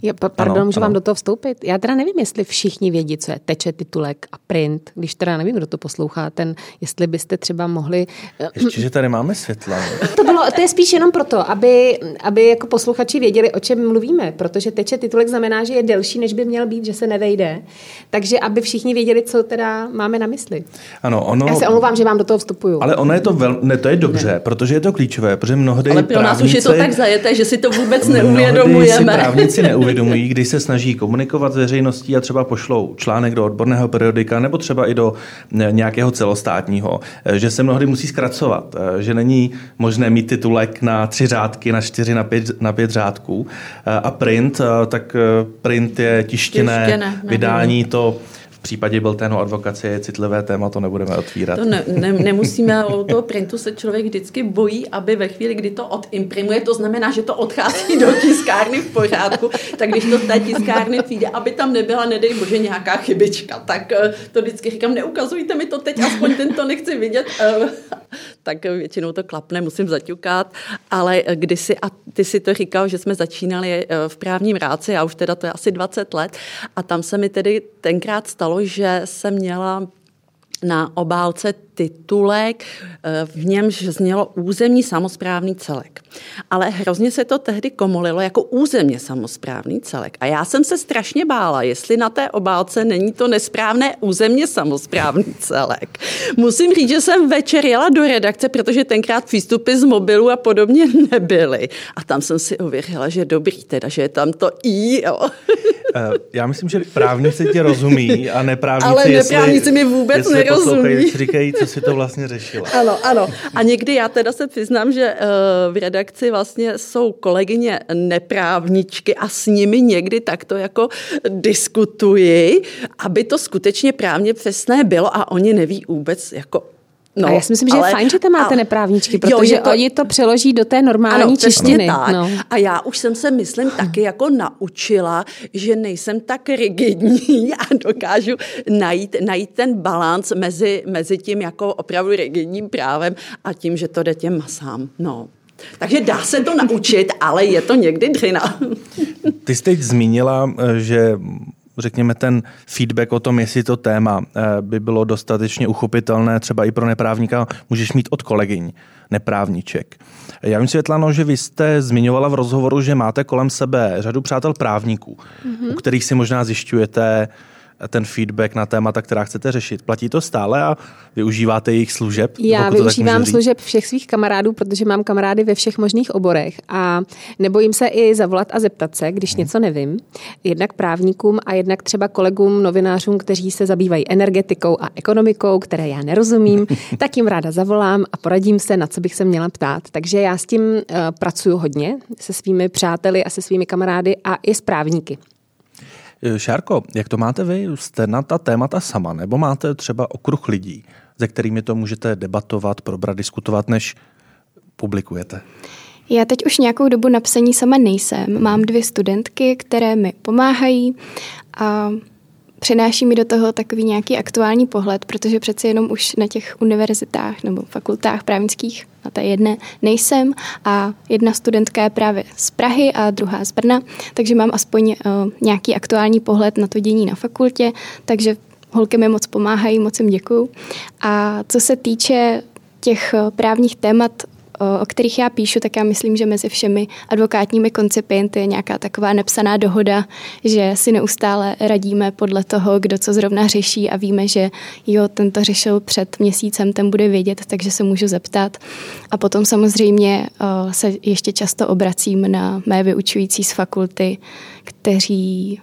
Jo, pardon, ano, můžu ano. vám do toho vstoupit? Já teda nevím, jestli všichni vědí, co je teče, titulek a print, když teda nevím, kdo to poslouchá, ten, jestli byste třeba mohli... Eh, ještě, že tady máme světla. To, bylo, to je spíš jenom proto, aby, aby jako posluchači věděli, o čem mluvíme, protože teče titulek znamená, že je delší, než by měl být, že se nevejde. Takže aby všichni věděli, co teda máme na mysli. Ano, ono... Já se omlouvám, že vám do toho vstupuju. Ale ono je to, vel... ne, to je dobře, ne. protože je to klíčové, protože mnohdy Ale pro právníci... nás už je to tak zajeté, že si to vůbec neuvědomujeme. právníci neuvědomují, když se snaží komunikovat s veřejností a třeba pošlou článek do odborného periodika nebo třeba i do nějakého celostátního, eh, že se mnohdy musí zkracovat, eh, že není možné mít titulek na tři řádky, na čtyři, na pět, na pět řádků. A print, tak print je tištěné, tištěné vydání, to v případě byl ten advokacie je citlivé téma, to nebudeme otvírat. To ne, ne, nemusíme, o toho printu se člověk vždycky bojí, aby ve chvíli, kdy to odimprimuje, to znamená, že to odchází do tiskárny v pořádku, tak když to z té tiskárny přijde, aby tam nebyla, nedej bože, nějaká chybička, tak eh, to vždycky říkám, neukazujte mi to teď, aspoň ten to nechci vidět, eh, tak většinou to klapne, musím zaťukat, ale kdysi, a ty si to říkal, že jsme začínali eh, v právním ráci, a už teda to je asi 20 let, a tam se mi tedy tenkrát stalo, že jsem měla na obálce titulek, eh, v němž znělo územní samozprávný celek. Ale hrozně se to tehdy komolilo jako územně samozprávný celek. A já jsem se strašně bála, jestli na té obálce není to nesprávné územně samozprávný celek. Musím říct, že jsem večer jela do redakce, protože tenkrát přístupy z mobilu a podobně nebyly. A tam jsem si ověřila, že dobrý, teda, že je tam to i. Jo. Eh, já myslím, že právníci tě rozumí a neprávníci, Ale neprávníci jestli, mi vůbec jestli nerozumí. Říkají, co si to vlastně řešila. Ano, ano. A někdy já teda se přiznám, že uh, v redakci vlastně jsou kolegyně neprávničky a s nimi někdy takto jako diskutuji, aby to skutečně právně přesné bylo a oni neví vůbec jako No, a já si myslím, že ale, je fajn, že tam máte ale, neprávničky, protože jo, to, oni to přeloží do té normální ano, češtiny. Tak. No. A já už jsem se, myslím, taky jako naučila, že nejsem tak rigidní a dokážu najít, najít ten balans mezi, mezi tím jako opravdu rigidním právem a tím, že to jde těm masám. No. Takže dá se to naučit, ale je to někdy dřina. Ty jsi teď zmínila, že řekněme, ten feedback o tom, jestli to téma eh, by bylo dostatečně uchopitelné třeba i pro neprávníka, můžeš mít od kolegyň neprávniček. Já vím, Světlano, že vy jste zmiňovala v rozhovoru, že máte kolem sebe řadu přátel právníků, mm-hmm. u kterých si možná zjišťujete, ten feedback na témata, která chcete řešit. Platí to stále a využíváte jejich služeb? Já využívám služeb všech svých kamarádů, protože mám kamarády ve všech možných oborech a nebojím se i zavolat a zeptat se, když hmm. něco nevím. Jednak právníkům a jednak třeba kolegům, novinářům, kteří se zabývají energetikou a ekonomikou, které já nerozumím, tak jim ráda zavolám a poradím se, na co bych se měla ptát. Takže já s tím uh, pracuji hodně se svými přáteli a se svými kamarády a i s právníky. Eh, Šárko, jak to máte vy? Jste na ta témata sama, nebo máte třeba okruh lidí, se kterými to můžete debatovat, probrat, diskutovat, než publikujete? Já teď už nějakou dobu na psaní sama nejsem. Mám dvě studentky, které mi pomáhají a přináší mi do toho takový nějaký aktuální pohled, protože přeci jenom už na těch univerzitách nebo fakultách právnických na té jedné nejsem a jedna studentka je právě z Prahy a druhá z Brna, takže mám aspoň uh, nějaký aktuální pohled na to dění na fakultě, takže holky mi moc pomáhají, moc jim děkuju. A co se týče těch eh, právních témat, o kterých já píšu, tak já myslím, že mezi všemi advokátními koncipienty je nějaká taková nepsaná dohoda, že si neustále radíme podle toho, kdo co zrovna řeší a víme, že jo, ten to řešil před měsícem, ten bude vědět, takže se můžu zeptat. A potom samozřejmě se ještě často obracím na mé vyučující z fakulty, kteří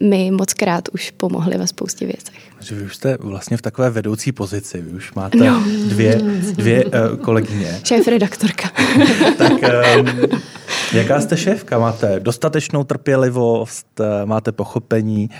mi moc krát už pomohli ve spoustě věcech. Že vy už jste vlastně v takové vedoucí pozici, vy už máte no. dvě, dvě uh, kolegyně. Šéf redaktorka. tak um, jaká jste šéfka? Máte dostatečnou trpělivost, uh, máte pochopení,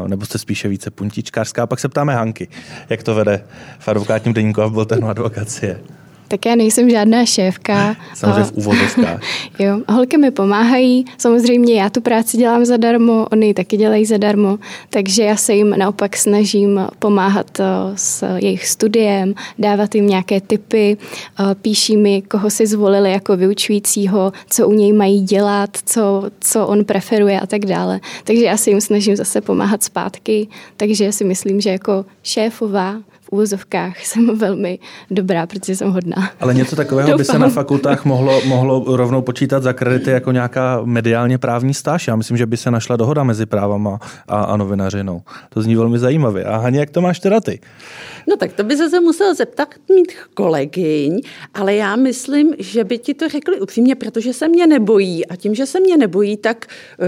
uh, nebo jste spíše více puntičkářská? A pak se ptáme Hanky, jak to vede v advokátním deníku a v Bultenu advokacie. Tak já nejsem žádná šéfka. Samozřejmě v úvodovkách. jo, holky mi pomáhají. Samozřejmě já tu práci dělám zadarmo, oni ji taky dělají zadarmo, takže já se jim naopak snažím pomáhat eh, s jejich studiem, dávat jim nějaké tipy, eh, píší mi, koho si zvolili jako vyučujícího, co u něj mají dělat, co, co on preferuje a tak dále. Takže já se jim snažím zase pomáhat zpátky, takže si myslím, že jako šéfová v úvozovkách jsem velmi dobrá, protože jsem hodná. Ale něco takového Doufám. by se na fakultách mohlo, mohlo rovnou počítat za kredity jako nějaká mediálně právní stáž. Já myslím, že by se našla dohoda mezi právama a, a novinařinou. To zní velmi zajímavě. A Haně, jak to máš teda ty? No tak to by se musel zeptat mít kolegyň, ale já myslím, že by ti to řekli upřímně, protože se mě nebojí a tím, že se mě nebojí, tak uh,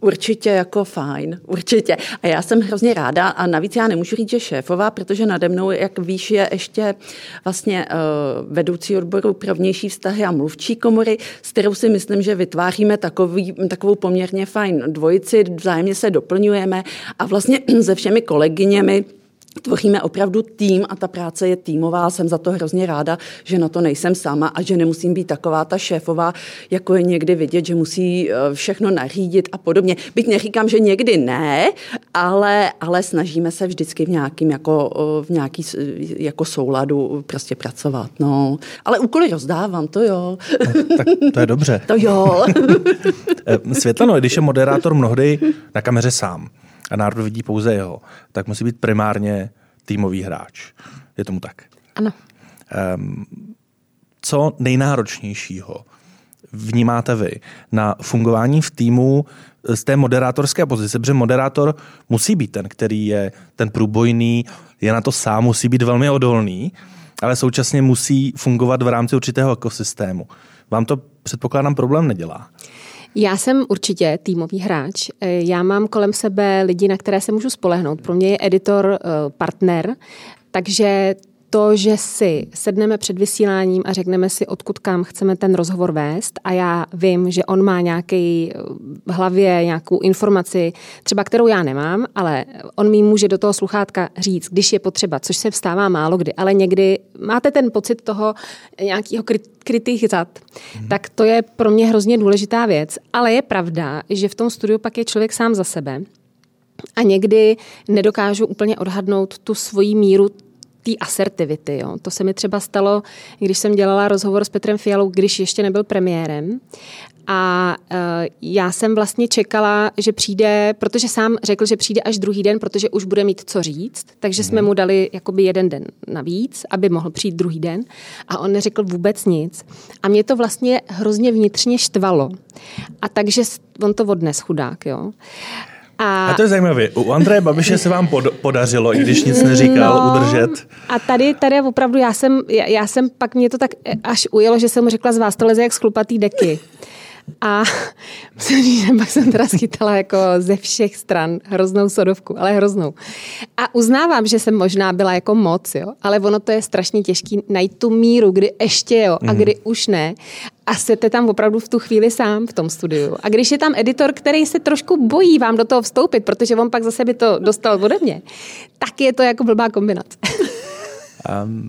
určitě jako fajn, určitě. A já jsem hrozně ráda a navíc já nemůžu říct, že šéfová, protože nade mnou, jak víš, je ještě vlastně uh, vedoucí odboru pro vnější vztahy a mluvčí komory, s kterou si myslím, že vytváříme takový, takovou poměrně fajn dvojici, vzájemně se doplňujeme a vlastně se všemi kolegyněmi tvoříme opravdu tým a ta práce je týmová. Jsem za to hrozně ráda, že na to nejsem sama a že nemusím být taková ta šéfová, jako je někdy vidět, že musí eh, všechno nařídit a podobně. Byť neříkám, že někdy ne, ale, ale snažíme se vždycky v nějakým jako, eh, v nějaký jako souladu prostě pracovat. No. Ale úkoly rozdávám, to jo. No, tak to je dobře. to jo. Eh, Světlano, když je moderátor mnohdy na kameře sám, a národ vidí pouze jeho, tak musí být primárně týmový hráč. Je tomu tak? Ano. Um, co nejnáročnějšího vnímáte vy na fungování v týmu z té moderátorské pozice, protože moderátor musí být ten, který je ten průbojný, je na to sám, musí být velmi odolný, ale současně musí fungovat v rámci určitého ekosystému. Vám to předpokládám problém nedělá? Já jsem určitě týmový hráč. Eh, já mám kolem sebe lidi, na které se můžu spolehnout. Pro mě je editor eh, partner, takže to, že si sedneme před vysíláním a řekneme si, odkud kam chceme ten rozhovor vést a já vím, že on má nějaký eh, v hlavě nějakou informaci, třeba kterou já nemám, ale on mi může do toho sluchátka říct, když je potřeba, což se vstává málo kdy, ale někdy máte ten pocit toho nějakého krytých zad, hmm. tak to je pro mě hrozně důležitá věc. Ale je pravda, že v tom studiu pak je člověk sám za sebe a někdy nedokážu úplně odhadnout tu svoji míru té asertivity. Jo. To se mi třeba stalo, když jsem dělala rozhovor s Petrem Fialou, když ještě nebyl premiérem. A uh, já jsem vlastně čekala, že přijde, protože sám řekl, že přijde až druhý den, protože už bude mít co říct, takže jsme mhm. mu dali jakoby jeden den navíc, aby mohl přijít druhý den. A on neřekl vůbec nic. A mě to vlastně hrozně vnitřně štvalo. A takže on to odnes chudák, jo. A, a to je zajímavé. U Andreje Babiše se vám pod, podařilo, i když nic neříkal, no, udržet. A tady, tady opravdu, já jsem, já, já jsem pak mě to tak až ujelo, že jsem mu řekla, z vás to leze jak z chlupatý deky. A musím říct, že pak jsem teda schytala jako ze všech stran hroznou sodovku, ale hroznou. A uznávám, že jsem možná byla jako moc, jo, ale ono to je strašně těžké najít tu míru, kdy ještě jo a mhm. kdy už ne. A jste tam opravdu v tu chvíli sám v tom studiu. A když je tam editor, který se trošku bojí vám do toho vstoupit, protože on pak zase by to dostal ode mě, tak je to jako blbá kombinace. Um,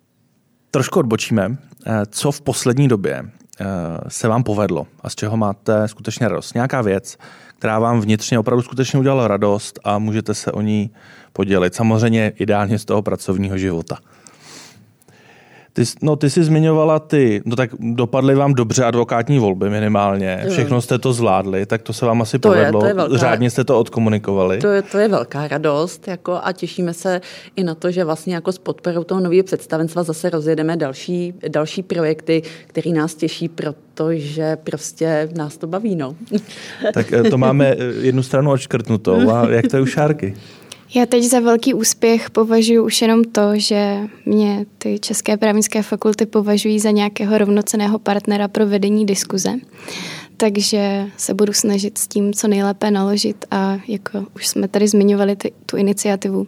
trošku odbočíme. Eh, co v poslední době Eh, se vám povedlo a z čeho máte skutečně radost. Nějaká věc, která vám vnitřně opravdu skutečně udělala radost a můžete se o ní podělit. Samozřejmě ideálně z toho pracovního života. Ty, no, ty jsi zmiňovala ty, no tak dopadly vám dobře advokátní volby minimálně, všechno jste to zvládli, tak to se vám asi to povedlo, je, to je velká, řádně jste to odkomunikovali. To je, to je velká radost jako a těšíme se i na to, že vlastně jako s podporou toho nového představenstva zase rozjedeme další, další projekty, které nás těší, protože prostě nás to baví. No. Tak eh, to máme eh, jednu stranu odškrtnutou a jak to je u Šárky? Já teď za velký úspěch považuji už jenom to, že mě ty české právnické fakulty považují za nějakého rovnoceného partnera pro vedení diskuze. Takže se budu snažit s tím co nejlépe naložit a jako už jsme tady zmiňovali ty, tu iniciativu,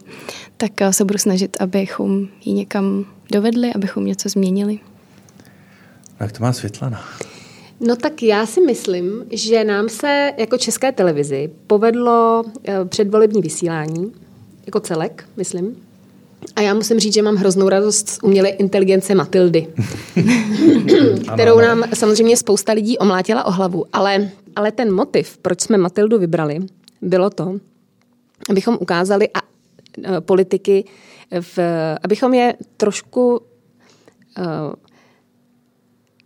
tak eh, se budu snažit, abychom ji někam dovedli, abychom něco změnili. Jak to má Světlana? No tak já si myslím, že nám se jako české televizi povedlo eh, předvolební vysílání jako celek, myslím. A já musím říct, že mám hroznou radost z umělé inteligence Matildy, kterou nám samozřejmě spousta lidí omlátila o hlavu. Ale, ale ten motiv, proč jsme Matildu vybrali, bylo to, abychom ukázali a, a, politiky, v, abychom je trošku a,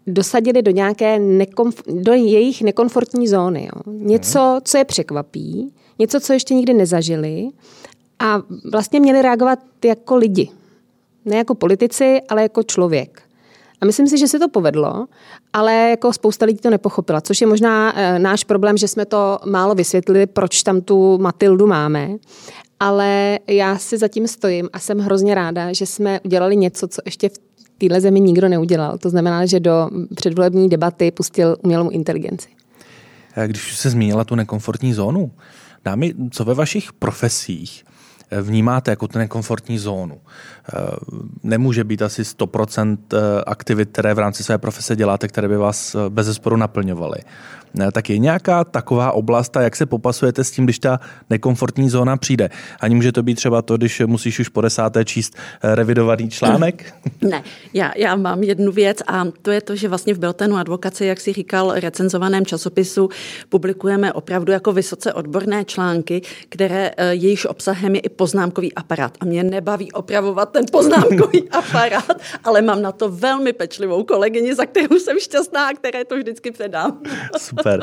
dosadili do nějaké nekomf- do jejich nekomfortní zóny. Jo. Něco, co je překvapí, něco, co ještě nikdy nezažili a vlastně měli reagovat jako lidi. Ne jako politici, ale jako člověk. A myslím si, že se to povedlo, ale jako spousta lidí to nepochopila, což je možná e, náš problém, že jsme to málo vysvětlili, proč tam tu Matildu máme. Ale já si zatím stojím a jsem hrozně ráda, že jsme udělali něco, co ještě v téhle zemi nikdo neudělal. To znamená, že do předvolební debaty pustil umělou inteligenci. Když se zmínila tu nekomfortní zónu, dámy, co ve vašich profesích vnímáte jako tu nekomfortní zónu. Eh, nemůže být asi 100% eh, aktivit, které v rámci své profese děláte, které by vás eh, bez zesporu naplňovaly. Tak je nějaká taková oblast a jak se popasujete s tím, když ta nekomfortní zóna přijde? Ani může to být třeba to, když musíš už po desáté číst revidovaný článek? Ne, já, já mám jednu věc a to je to, že vlastně v Beltenu advokaci, jak si říkal, recenzovaném časopisu publikujeme opravdu jako vysoce odborné články, které jejíž obsahem je i poznámkový aparát. A mě nebaví opravovat ten poznámkový aparát, ale mám na to velmi pečlivou kolegyni, za kterou jsem šťastná a které to vždycky předám. Super.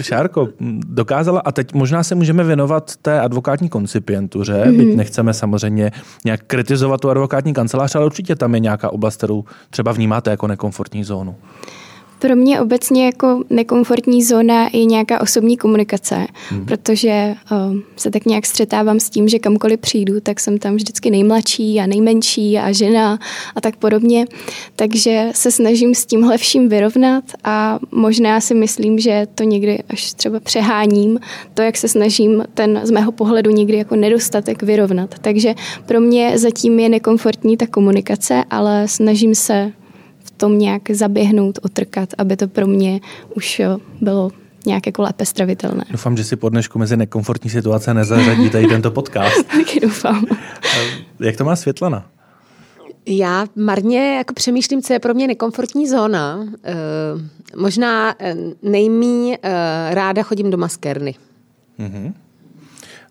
Šárko, dokázala, a teď možná se můžeme věnovat té advokátní koncipientuře, mm-hmm. byť nechceme samozřejmě nějak kritizovat tu advokátní kancelář, ale určitě tam je nějaká oblast, kterou třeba vnímáte jako nekomfortní zónu. Pro mě obecně jako nekomfortní zóna je nějaká osobní komunikace, hmm. protože uh, se tak nějak střetávám s tím, že kamkoliv přijdu, tak jsem tam vždycky nejmladší a nejmenší a žena a tak podobně. Takže se snažím s tímhle vším vyrovnat a možná si myslím, že to někdy až třeba přeháním, to, jak se snažím ten z mého pohledu někdy jako nedostatek vyrovnat. Takže pro mě zatím je nekomfortní ta komunikace, ale snažím se tom nějak zaběhnout, otrkat, aby to pro mě už bylo nějak jako lépe stravitelné. Doufám, že si po dnešku mezi nekomfortní situace nezařadí tady tento podcast. Taky doufám. Jak to má Světlana? Já marně jako přemýšlím, co je pro mě nekomfortní zóna. E, možná eh, nejmí e, ráda chodím do maskerny. Mm-hmm.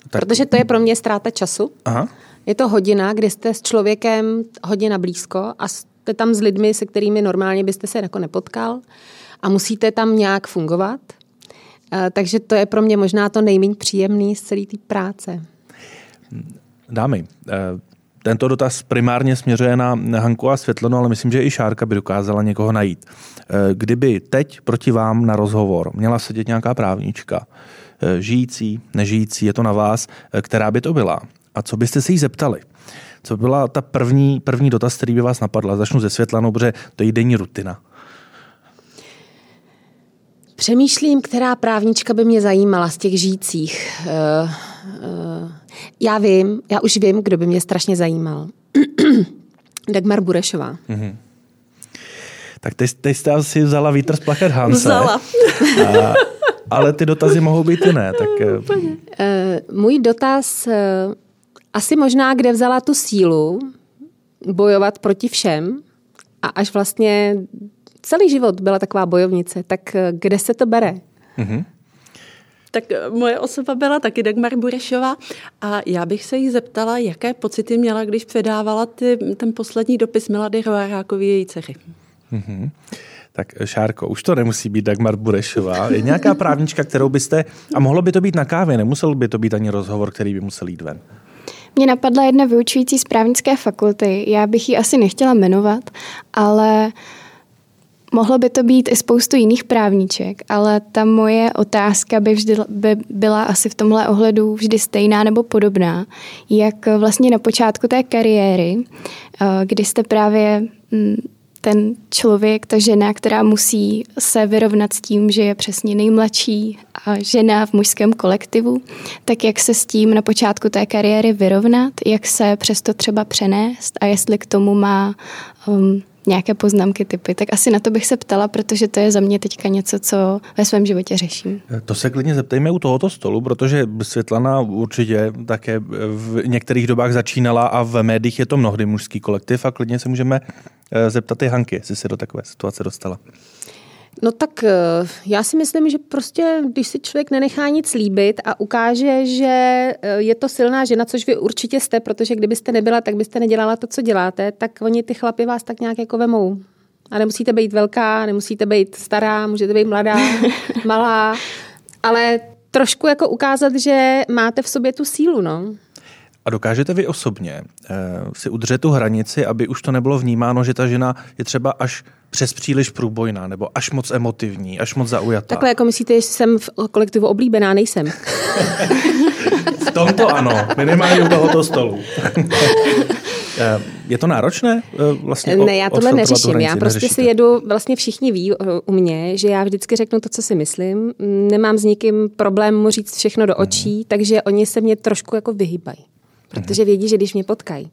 Tak... Protože to je pro mě ztráta času. Aha. Je to hodina, kdy jste s člověkem hodina blízko a tam s lidmi, se kterými normálně byste se jako nepotkal a musíte tam nějak fungovat. Eh, takže to je pro mě možná to nejméně příjemný z celé té práce. Dámy, eh, tento dotaz primárně směřuje na Hanku a Světlonu, ale myslím, že i Šárka by dokázala někoho najít. Eh, kdyby teď proti vám na rozhovor měla sedět nějaká právnička, žijící, nežijící, je to na vás, která by to byla. A co byste se jí zeptali? Co byla ta první, první dotaz, který by vás napadla? Začnu ze Světlanou, protože to je denní rutina. Přemýšlím, která právnička by mě zajímala z těch žijících. Uh, uh, já vím, já už vím, kdo by mě strašně zajímal. Dagmar Burešová. Mm-hmm. Tak teď, teď jste asi vzala vítr z plachet Hanse. Vzala. A, ale ty dotazy mohou být jiné. Tak... Uh, můj dotaz, asi možná, kde vzala tu sílu bojovat proti všem a až vlastně celý život byla taková bojovnice, tak kde se to bere? Mm-hmm. Tak moje osoba byla taky Dagmar Burešová a já bych se jí zeptala, jaké pocity měla, když předávala ty, ten poslední dopis Milady Roarákovi její dceři. Mm-hmm. Tak Šárko, už to nemusí být Dagmar Burešová. Je nějaká právnička, kterou byste, a mohlo by to být na kávě, nemusel by to být ani rozhovor, který by musel jít ven. Mě napadla jedna vyučující z právnické fakulty. Já bych ji asi nechtěla jmenovat, ale Mohlo by to být i spoustu jiných právníček, ale ta moje otázka by, vždy, by byla asi v tomhle ohledu vždy stejná nebo podobná. Jak vlastně na počátku té kariéry, eh, kdy jste právě mm, ten člověk, ta žena, která musí se vyrovnat s tím, že je přesně nejmladší a žena v mužském kolektivu, tak jak se s tím na počátku té kariéry vyrovnat, jak se přesto třeba přenést a jestli k tomu má um, nějaké poznámky, typy, tak asi na to bych se ptala, protože to je za mě teďka něco, co ve svém životě řeším. To se klidně zeptejme u tohoto stolu, protože Světlana určitě také v některých dobách začínala a v médiích je to mnohdy mužský kolektiv a klidně se můžeme eh, zeptat i Hanky, jestli se do takové situace dostala. No tak eh, já si myslím, že prostě, když si člověk nenechá nic líbit a ukáže, že eh, je to silná žena, což vy určitě jste, protože kdybyste nebyla, tak byste nedělala to, co děláte, tak oni ty chlapy vás tak nějak jako vemou. A nemusíte být velká, nemusíte být stará, můžete být mladá, malá, ale trošku jako ukázat, že máte v sobě tu sílu, no. A dokážete vy osobně eh, si udržet tu hranici, aby už to nebylo vnímáno, že ta žena je třeba až přes příliš průbojná, nebo až moc emotivní, až moc zaujatá. Takhle jako myslíte, že jsem v kolektivu oblíbená, nejsem. v tomto ano, minimálně u tohoto stolu. Eh, je to náročné eh, vlastně Ne, já tohle neřeším. Já prostě neřešíte. si jedu, vlastně všichni ví eh, u mě, že já vždycky řeknu to, co si myslím. Nemám s nikým problém mu říct všechno do očí, mm. takže oni se mě trošku jako vyhýbají. Protože vědí, že když mě potkají.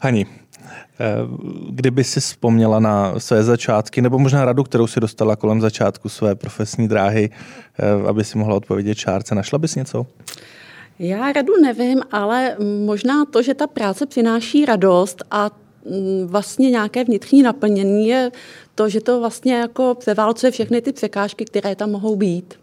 Hani, Eh, kdyby si vzpomněla na své začátky, nebo možná radu, kterou si dostala kolem začátku své profesní dráhy, eh, aby si mohla odpovědět čárce, našla bys něco? Já radu nevím, ale možná to, že ta práce přináší radost a mm, vlastně nějaké vnitřní naplnění je to, že to vlastně jako převálcuje všechny ty překážky, které tam mohou být.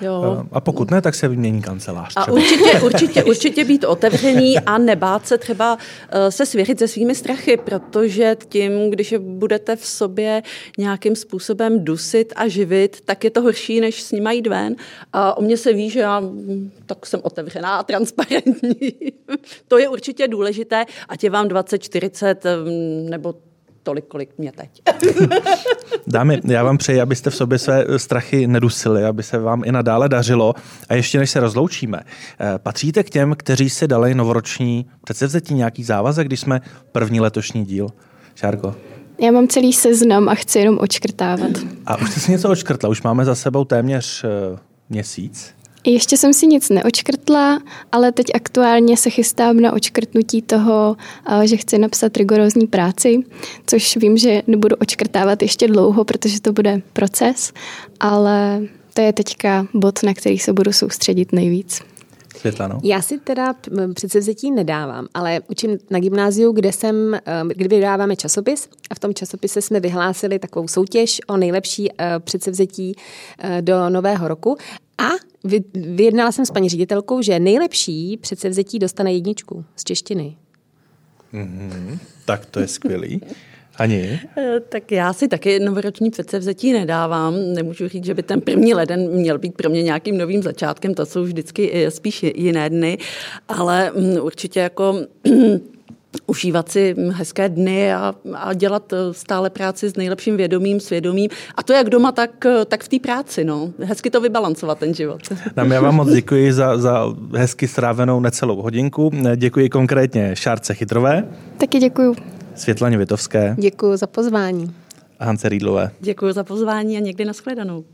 Jo. A pokud ne, tak se vymění kancelář. Třeba. A určitě, určitě, určitě být otevřený a nebát se třeba eh, se svěřit se svými strachy, protože tím, když je budete v sobě nějakým způsobem dusit a živit, tak je to horší, než s nimi jít ven. A o mě se ví, že já hm, tak jsem otevřená a transparentní. to je určitě důležité, ať je vám 20, 40 hm, nebo tolik, kolik mě teď. Dámy, já vám přeji, abyste v sobě své strachy nedusili, aby se vám i nadále dařilo. A ještě než se rozloučíme, eh, patříte k těm, kteří si dali novoroční předsevzetí nějaký závazek, když jsme první letošní díl? Šárko? Já mám celý seznam a chci jenom očkrtávat. A už jste si něco očkrtla, už máme za sebou téměř uh, měsíc. Ještě jsem si nic neočkrtla, ale teď aktuálně se chystám na očkrtnutí toho, že chci napsat rigorózní práci, což vím, že nebudu očkrtávat ještě dlouho, protože to bude proces, ale to je teďka bod, na který se budu soustředit nejvíc. Světlano? Já si teda předsevzetí nedávám, ale učím na gymnáziu, kde jsem, kdy vydáváme časopis a v tom časopise jsme vyhlásili takovou soutěž o nejlepší předsevzetí do nového roku a vyjednala jsem s paní ředitelkou, že nejlepší předsevzetí dostane jedničku z češtiny. Mm-hmm. Tak to je skvělý. Ani? Eh, tak já si taky novoroční předsevzetí nedávám. Nemůžu říct, že by ten první leden měl být pro mě nějakým novým začátkem, to jsou vždycky spíš jiné dny, ale mm, určitě jako užívat si hezké dny a, a dělat stále práci s nejlepším vědomím, svědomím. A to jak doma, tak, tak v té práci. No. Hezky to vybalancovat ten život. Tam já vám moc děkuji za, za hezky strávenou necelou hodinku. Děkuji konkrétně Šárce Chytrové. Taky děkuji. Světlaně Vitovské. Děkuji za pozvání. A Hance Rýdlové. Děkuji za pozvání a někdy nashledanou.